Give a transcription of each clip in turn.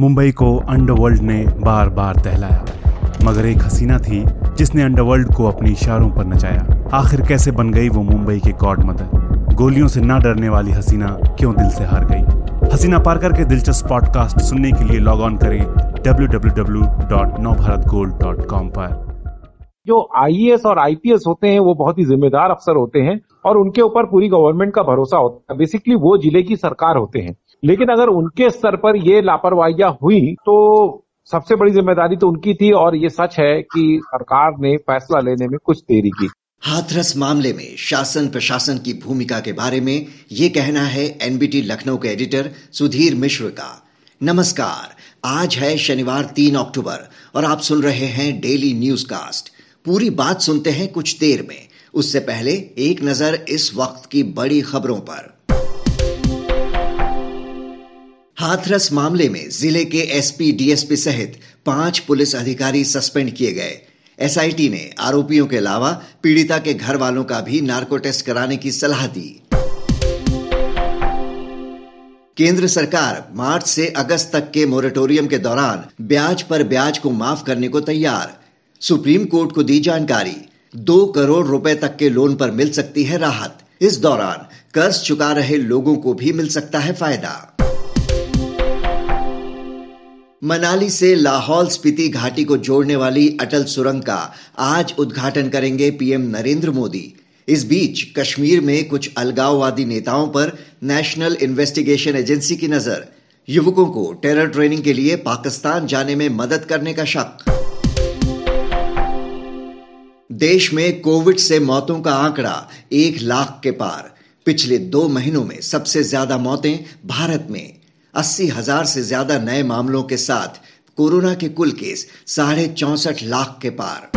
मुंबई को अंडरवर्ल्ड ने बार बार दहलाया। मगर एक हसीना थी, जिसने अंडरवर्ल्ड को अपने इशारों पर नचाया। आखिर कैसे बन गई वो मुंबई की गॉड मदर? गोलियों से ना डरने वाली हसीना क्यों दिल से हार गई? हसीना पारकर के दिलचस्प पॉडकास्ट सुनने के लिए लॉग ऑन करें www.navbharatgold.com पर। जो आईएएस और आईपीएस होते हैं, वो बहुत ही जिम्मेदार अफसर होते हैं और उनके ऊपर पूरी गवर्नमेंट का भरोसा होता है। बेसिकली वो ज़िले की सरकार होते हैं। लेकिन अगर उनके स्तर पर ये लापरवाहियाँ हुई तो सबसे बड़ी ज़िम्मेदारी तो उनकी थी और ये सच है कि सरकार ने फैसला लेने में कुछ देरी की। हाथरस मामले में शासन प्रशासन की भूमिका के बारे में ये कहना है एनबीटी लखनऊ के एडिटर सुधीर मिश्र का। नमस्कार, आज है शनिवार तीन अक्टूबर और आप सुन रहे हैं डेली न्यूज़ कास्ट पूरी बात सुनते हैं कुछ देर में। उससे पहले एक नज़र इस वक्त की बड़ी खबरों पर। हाथरस मामले में ज़िले के एसपी, डीएसपी सहित पाँच पुलिस अधिकारी सस्पेंड किए गए। एसआईटी ने आरोपियों के अलावा पीड़िता के घर वालों का भी नार्को टेस्ट कराने की सलाह दी। केंद्र सरकार मार्च से अगस्त तक के मोरेटोरियम के दौरान ब्याज पर ब्याज को माफ़ करने को तैयार। सुप्रीम कोर्ट को दी जानकारी, दो करोड़ रुपए तक के लोन पर मिल सकती है राहत। इस दौरान कर्ज चुका रहे लोगों को भी मिल सकता है फ़ायदा। मनाली से लाहौल स्पीति घाटी को जोड़ने वाली अटल सुरंग का आज उद्घाटन करेंगे पीएम नरेंद्र मोदी। इस बीच कश्मीर में कुछ अलगाववादी नेताओं पर नेशनल इन्वेस्टिगेशन एजेंसी की नज़र। युवकों को टेरर ट्रेनिंग के लिए पाकिस्तान जाने में मदद करने का शक। देश में कोविड से मौतों का आंकड़ा एक लाख के पार। पिछले दो महीनों में सबसे ज़्यादा मौतें भारत में। अस्सी हज़ार से ज़्यादा नए मामलों के साथ कोरोना के कुल केस साढ़े चौसठ लाख के पार।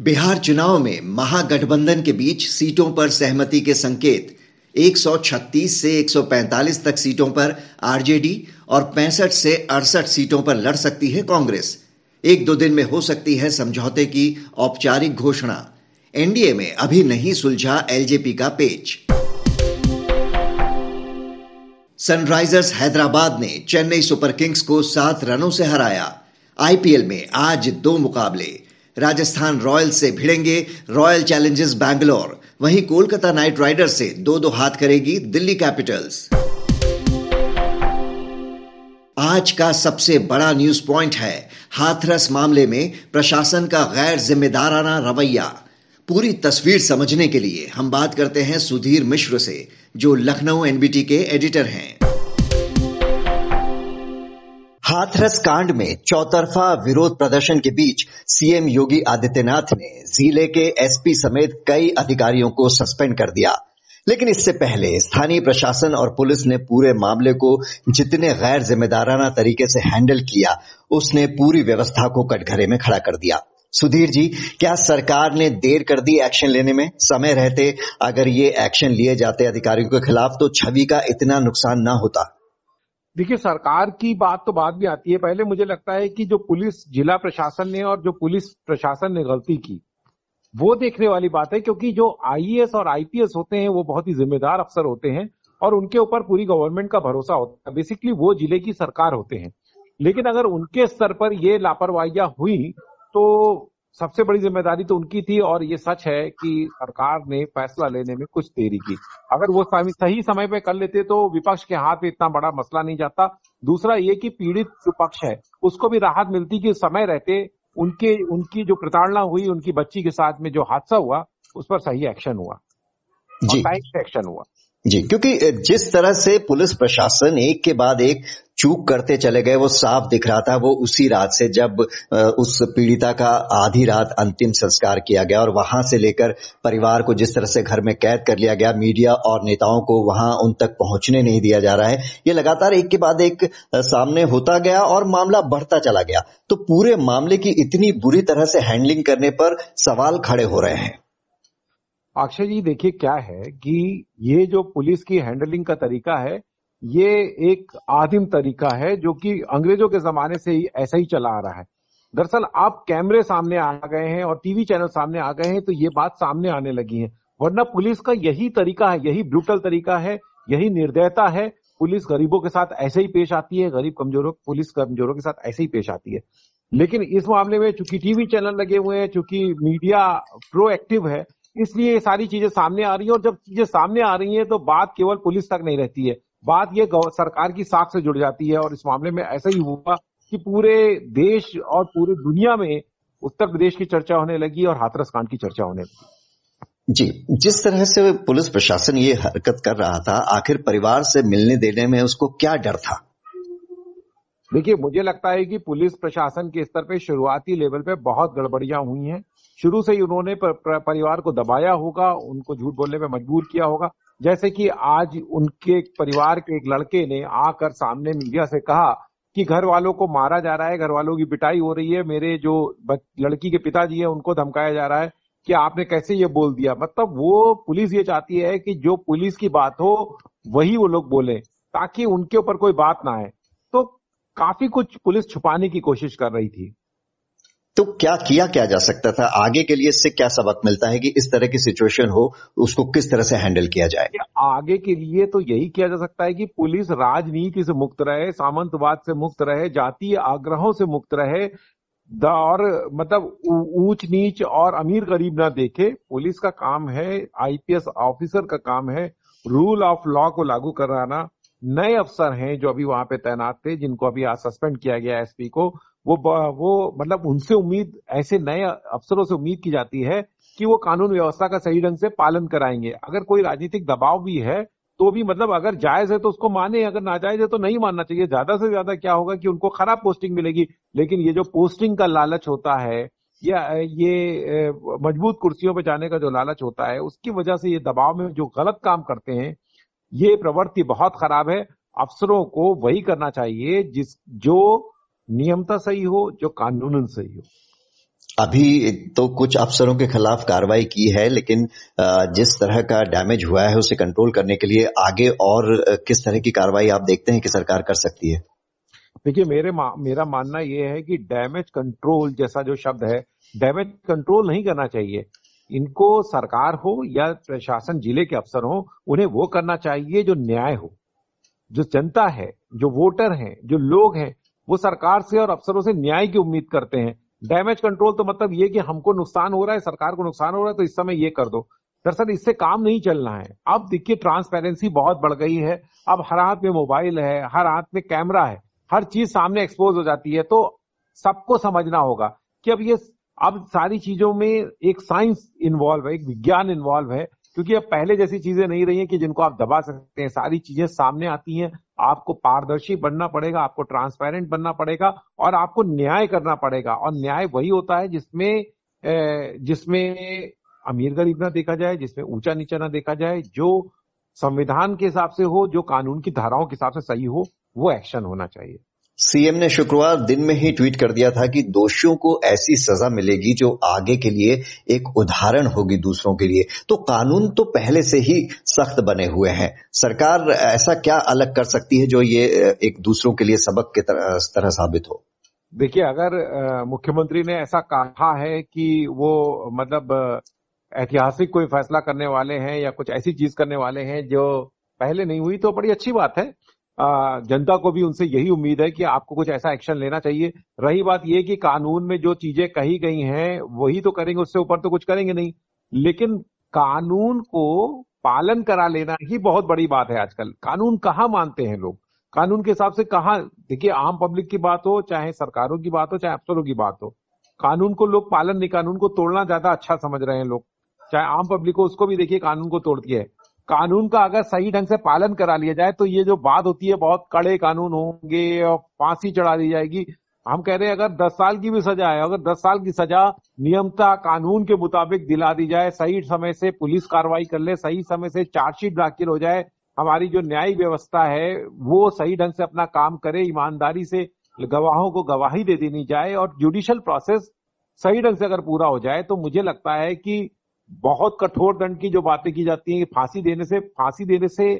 बिहार चुनाव में महागठबंधन के बीच सीटों पर सहमति के संकेत। 136 से 145 तक सीटों पर आरजेडी और 65 से अड़सठ सीटों पर लड़ सकती है कांग्रेस। एक दो दिन में हो सकती है समझौते की औपचारिक घोषणा। एनडीए में अभी नहीं सुलझा एलजेपी का पेच। सनराइजर्स हैदराबाद ने चेन्नई सुपर किंग्स को सात रनों से हराया। आईपीएल में आज दो मुकाबले। राजस्थान रॉयल्स से भिड़ेंगे रॉयल चैलेंजर्स बैंगलोर। वहीं कोलकाता नाइट राइडर्स से दो दो हाथ करेगी दिल्ली कैपिटल्स। आज का सबसे बड़ा न्यूज़ पॉइंट है हाथरस मामले में प्रशासन का गैर जिम्मेदाराना रवैया। पूरी तस्वीर समझने के लिए हम बात करते हैं सुधीर मिश्र से, जो लखनऊ एनबीटी के एडिटर हैं। हाथरस कांड में चौतरफा विरोध प्रदर्शन के बीच सीएम योगी आदित्यनाथ ने ज़िले के एसपी समेत कई अधिकारियों को सस्पेंड कर दिया। लेकिन इससे पहले स्थानीय प्रशासन और पुलिस ने पूरे मामले को जितने गैर जिम्मेदाराना तरीके से हैंडल किया, उसने पूरी व्यवस्था को कटघरे में खड़ा कर दिया। सुधीर जी, क्या सरकार ने देर कर दी एक्शन लेने में? समय रहते अगर ये एक्शन लिए जाते अधिकारियों के खिलाफ तो छवि का इतना नुकसान ना होता। देखिए, सरकार की बात तो बाद भी आती है। पहले मुझे लगता है कि जो पुलिस, जिला प्रशासन ने और जो पुलिस प्रशासन ने गलती की, वो देखने वाली बात है, क्योंकि जो आईएएस और आईपीएस होते हैं, वो बहुत ही जिम्मेदार अफसर होते हैं और उनके ऊपर पूरी गवर्नमेंट का भरोसा होता है। बेसिकली वो ज़िले की सरकार होते हैं। लेकिन अगर उनके स्तर पर ये लापरवाहियाँ हुई तो सबसे बड़ी ज़िम्मेदारी तो उनकी थी और ये सच है कि सरकार ने फैसला लेने में कुछ देरी की। अगर वो सही समय पे कर लेते तो विपक्ष के हाथ में इतना बड़ा मसला नहीं जाता। दूसरा ये कि पीड़ित जो पक्ष है उसको भी राहत मिलती कि समय रहते उनके उनकी जो प्रताड़ना हुई उनकी बच्ची के साथ में जो हादसा हुआ उस पर सही एक्शन हुआ। जी। एक्शन हुआ। जी, क्योंकि जिस तरह से पुलिस प्रशासन एक के बाद एक चूक करते चले गए, वो साफ़ दिख रहा था, वो उसी रात से जब उस पीड़िता का आधी रात अंतिम संस्कार किया गया और वहाँ से लेकर परिवार को जिस तरह से घर में कैद कर लिया गया, मीडिया और नेताओं को वहाँ उन तक पहुँचने नहीं दिया जा रहा है। ये लगातार एक के बाद एक सामने होता गया और मामला बढ़ता चला गया। तो पूरे मामले की इतनी बुरी तरह से हैंडलिंग करने पर सवाल खड़े हो रहे हैं। अक्षय जी, देखिए क्या है कि ये जो पुलिस की हैंडलिंग का तरीका है, ये एक आदिम तरीका है जो कि अंग्रेज़ों के जमाने से ही ऐसा ही चला आ रहा है। दरअसल आप कैमरे सामने आ गए हैं और टीवी चैनल सामने आ गए हैं तो ये बात सामने आने लगी है। वरना पुलिस का यही तरीका है, यही ब्रूटल तरीका है, यही निर्दयता है। पुलिस गरीबों के साथ ऐसे ही पेश आती है, गरीब कमजोरों, पुलिस कमजोरों के साथ ऐसे ही पेश आती है। लेकिन इस मामले में चूँकि टीवी चैनल लगे हुए हैं, चूँकि मीडिया प्रोएक्टिव है इसलिए ये सारी चीज़ें सामने आ रही है और जब चीज़ें सामने आ रही है तो बात केवल पुलिस तक नहीं रहती है। बात ये सरकार की साख से जुड़ जाती है और इस मामले में ऐसा ही हुआ कि पूरे देश और पूरी दुनिया में उत्तर प्रदेश की चर्चा होने लगी और हाथरस कांड की चर्चा होने लगी। जी जिस तरह से पुलिस प्रशासन ये हरकत कर रहा था आखिर परिवार से मिलने देने में उसको क्या डर था? देखिए मुझे लगता है कि पुलिस प्रशासन के स्तर पे शुरुआती लेवल पे बहुत गड़बड़ियाँ हुई हैं। शुरू से ही उन्होंने पर, पर, परिवार को दबाया होगा उनको झूठ बोलने पे मजबूर किया होगा। जैसे कि आज उनके परिवार के एक लड़के ने आकर सामने मीडिया से कहा कि घर वालों को मारा जा रहा है घर वालों की पिटाई हो रही है मेरे जो लड़की के पिताजी है उनको धमकाया जा रहा है कि आपने कैसे ये बोल दिया? मतलब वो पुलिस ये चाहती है कि जो पुलिस की बात हो वही वो लोग बोले ताकि उनके ऊपर कोई बात ना आए। तो काफ़ी कुछ पुलिस छुपाने की कोशिश कर रही थी। तो क्या किया क्या जा सकता था? आगे के लिए इससे क्या सबक मिलता है कि इस तरह की सिचुएशन हो, उसको किस तरह से हैंडल किया जाए? आगे के लिए तो यही किया जा सकता है कि पुलिस राजनीति से मुक्त रहे, सामंतवाद से मुक्त रहे, जातीय आग्रहों से मुक्त रहे और मतलब ऊंच नीच और अमीर गरीब ना देखे। पुलिस का काम है आईपीएस ऑफिसर का काम है रूल ऑफ़ लॉ को लागू कराना। नए अफसर हैं जो अभी वहाँ पे तैनात थे, जिनको अभी आज सस्पेंड किया गया एसपी को। वो वो मतलब उनसे उम्मीद, ऐसे नए अफसरों से उम्मीद की जाती है कि वो कानून व्यवस्था का सही ढंग से पालन कराएँगे। अगर कोई राजनीतिक दबाव भी है तो भी मतलब अगर जायज़ है तो उसको माने, अगर नाजायज है तो नहीं मानना चाहिए। ज़्यादा से ज़्यादा क्या होगा कि उनको खराब पोस्टिंग मिलेगी। लेकिन ये जो पोस्टिंग का लालच होता है, या, ये मज़बूत कुर्सियों पर जाने का जो लालच होता है, उसकी वजह से ये दबाव में जो गलत काम करते हैं, ये प्रवृत्ति बहुत खराब है। अफसरों को वही करना चाहिए जिस, जो नियमता सही हो जो कानूनन सही हो। अभी तो कुछ अफसरों के खिलाफ कार्रवाई की है लेकिन जिस तरह का डैमेज हुआ है उसे कंट्रोल करने के लिए आगे और किस तरह की कार्रवाई आप देखते हैं कि सरकार कर सकती है? देखिए मेरे मा, मेरा मानना यह है कि डैमेज कंट्रोल जैसा जो शब्द है डैमेज कंट्रोल नहीं करना चाहिए। इनको सरकार हो या प्रशासन ज़िले के अफसर हो उन्हें वो करना चाहिए जो न्याय हो। जो जनता है जो वोटर हैं जो लोग हैं वो सरकार से और अफसरों से न्याय की उम्मीद करते हैं। डैमेज कंट्रोल तो मतलब ये कि हमको नुकसान हो रहा है, सरकार को नुकसान हो रहा है तो इस समय ये कर दो। दरअसल इससे काम नहीं चलना है। अब देखिए ट्रांसपेरेंसी बहुत बढ़ गई है। अब हर हाथ में मोबाइल है, हर हाथ में कैमरा है, हर चीज़ सामने एक्सपोज हो जाती है तो सबको समझना होगा कि अब ये, अब सारी चीज़ों में एक साइंस इन्वॉल्व है, एक विज्ञान इन्वॉल्व है क्योंकि अब पहले जैसी चीज़ें नहीं रही हैं कि जिनको आप दबा सकते हैं। सारी चीज़ें सामने आती हैं। आपको पारदर्शी बनना पड़ेगा, आपको ट्रांसपेरेंट बनना पड़ेगा और आपको न्याय करना पड़ेगा। और न्याय वही होता है जिसमें जिसमें अमीर गरीब ना देखा जाए, जिसमें ऊँचा नीचा ना देखा जाए, जो संविधान के हिसाब से हो, जो कानून की धाराओं के हिसाब से सही हो, वो एक्शन होना चाहिए। सीएम ने शुक्रवार दिन में ही ट्वीट कर दिया था कि दोषियों को ऐसी सजा मिलेगी जो आगे के लिए एक उदाहरण होगी दूसरों के लिए। तो कानून तो पहले से ही सख्त बने हुए हैं। सरकार ऐसा क्या अलग कर सकती है जो ये एक दूसरों के लिए सबक के तरह, तरह साबित हो? देखिए अगर मुख्यमंत्री ने ऐसा कहा है कि वो मतलब ऐतिहासिक कोई फैसला करने वाले हैं या कुछ ऐसी चीज़ करने वाले हैं जो पहले नहीं हुई तो बड़ी अच्छी बात है। जनता को भी उनसे यही उम्मीद है कि आपको कुछ ऐसा एक्शन लेना चाहिए। रही बात यह कि कानून में जो चीज़ें कही गई हैं, वही तो करेंगे, उससे ऊपर तो कुछ करेंगे नहीं। लेकिन कानून को पालन करा लेना ही बहुत बड़ी बात है आजकल। कानून कहाँ मानते हैं लोग? कानून के हिसाब से कहा? देखिए, आम पब्लिक की बात हो, चाहे सरकारों की बात हो, चाहे अफसरों की बात हो। कानून को लोग पालन नहीं, कानून को तोड़ना ज़्यादा अच्छा समझ रहे हैं लोग। चाहे आम पब्लिक हो, उसको भी देखिए, कानून को तोड़ती है। कानून का अगर सही ढंग से पालन करा लिया जाए तो ये जो बात होती है, बहुत कड़े कानून होंगे और फांसी चढ़ा दी जाएगी। हम कह रहे हैं, अगर 10 साल की भी सजा है, अगर 10 साल की सजा नियमता कानून के मुताबिक दिला दी जाए, सही समय से पुलिस कार्रवाई कर ले, सही समय से चार्जशीट दाखिल हो जाए, हमारी जो न्यायिक व्यवस्था है, वो सही ढंग से अपना काम करे, ईमानदारी से गवाहों को गवाही दे देनी जाए और जुडिशियल प्रोसेस सही ढंग से अगर पूरा हो जाए तो मुझे लगता है कि बहुत कठोर दंड की जो बातें की जाती हैं फांसी देने से, फांसी देने से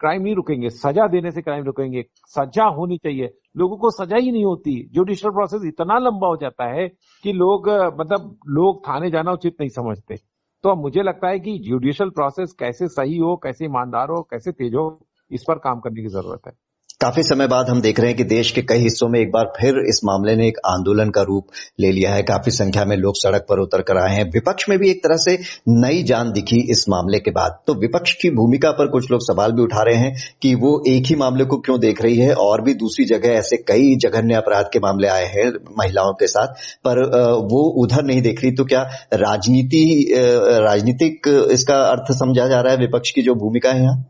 क्राइम नहीं रुकेंगे, सजा देने से क्राइम रुकेंगे। सजा होनी चाहिए। लोगों को सजा ही नहीं होती। जुडिशियल प्रोसेस इतना लंबा हो जाता है कि लोग मतलब लोग थाने जाना उचित नहीं समझते। तो मुझे लगता है कि जुडिशियल प्रोसेस कैसे सही हो, कैसे ईमानदार हो, कैसे तेज हो, इस पर काम करने की ज़रूरत है। काफ़ी समय बाद हम देख रहे हैं कि देश के कई हिस्सों में एक बार फिर इस मामले ने एक आंदोलन का रूप ले लिया है। काफ़ी संख्या में लोग सड़क पर उतर कर आए हैं। विपक्ष में भी एक तरह से नई जान दिखी इस मामले के बाद। तो विपक्ष की भूमिका पर कुछ लोग सवाल भी उठा रहे हैं कि वो एक ही मामले को क्यों देख रही है और भी दूसरी जगह ऐसे कई जघन्य अपराध के मामले आए हैं महिलाओं के साथ। पर वो उधर नहीं देख रही तो क्या राजनीति राजनीतिक इसका अर्थ समझा जा रहा है विपक्ष की जो भूमिका है यहाँ?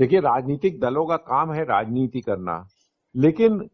देखिए, राजनीतिक दलों का काम है राजनीति करना। लेकिन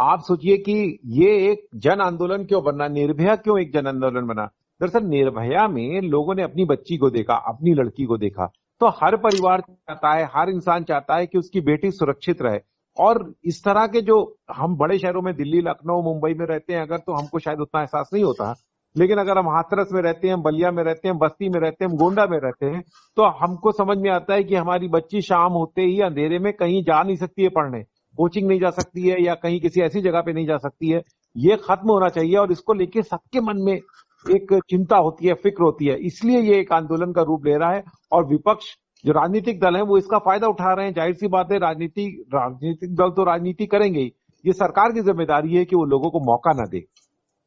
आप सोचिए कि ये एक जन आंदोलन क्यों बनना निर्भया क्यों एक जन आंदोलन बना? दरअसल निर्भया में लोगों ने अपनी बच्ची को देखा, अपनी लड़की को देखा। तो हर परिवार चाहता है, हर इंसान चाहता है कि उसकी बेटी सुरक्षित रहे। और इस तरह के जो हम बड़े शहरों में दिल्ली, लखनऊ, मुंबई में रहते हैं, अगर तो हमको शायद उतना एहसास नहीं होता। लेकिन अगर हम हाथरस में रहते हैं, बलिया में रहते हैं, बस्ती में रहते हैं गोंडा में रहते हैं तो हमको समझ में आता है कि हमारी बच्ची शाम होते ही अंधेरे में कहीं जा नहीं सकती है पढ़ने। कोचिंग नहीं जा सकती है या कहीं किसी ऐसी जगह पे नहीं जा सकती है। ये खत्म होना चाहिए और इसको लेके सबके मन में एक चिंता होती है, फ़िक्र होती है। इसलिए ये एक आंदोलन का रूप ले रहा है और विपक्ष, जो राजनीतिक दल है, वो इसका फ़ायदा उठा रहे हैं। ज़ाहिर सी बात है, राजनीति, राजनीतिक दल तो राजनीति करेंगे ही। ये सरकार की ज़िम्मेदारी है कि वो लोगों को मौका ना दे।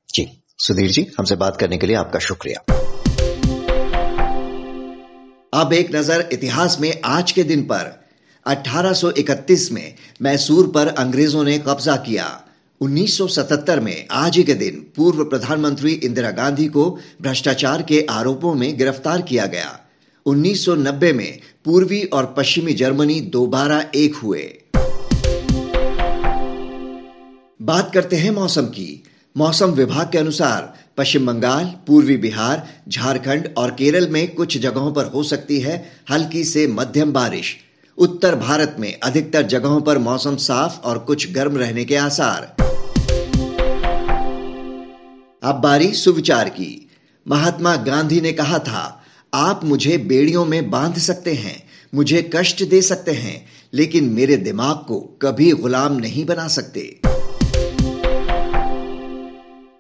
जी। सुधीर जी, हमसे बात करने के लिए आपका शुक्रिया। अब एक नज़र इतिहास में आज के दिन पर। 1831 में मैसूर पर अंग्रेज़ों ने कब्जा किया। 1977 में आज ही के दिन पूर्व प्रधानमंत्री इंदिरा गांधी को भ्रष्टाचार के आरोपों में गिरफ़्तार किया गया। 1990 में पूर्वी और पश्चिमी जर्मनी दोबारा एक हुए। बात करते हैं मौसम की। मौसम विभाग के अनुसार पश्चिम बंगाल, पूर्वी बिहार, झारखंड और केरल में कुछ जगहों पर हो सकती है हल्की से मध्यम बारिश। उत्तर भारत में अधिकतर जगहों पर मौसम साफ़ और कुछ गर्म रहने के आसार। अब बारी सुविचार की। महात्मा गांधी ने कहा था, आप मुझे बेड़ियों में बाँध सकते हैं, मुझे कष्ट दे सकते हैं, लेकिन मेरे दिमाग को कभी गुलाम नहीं बना सकते।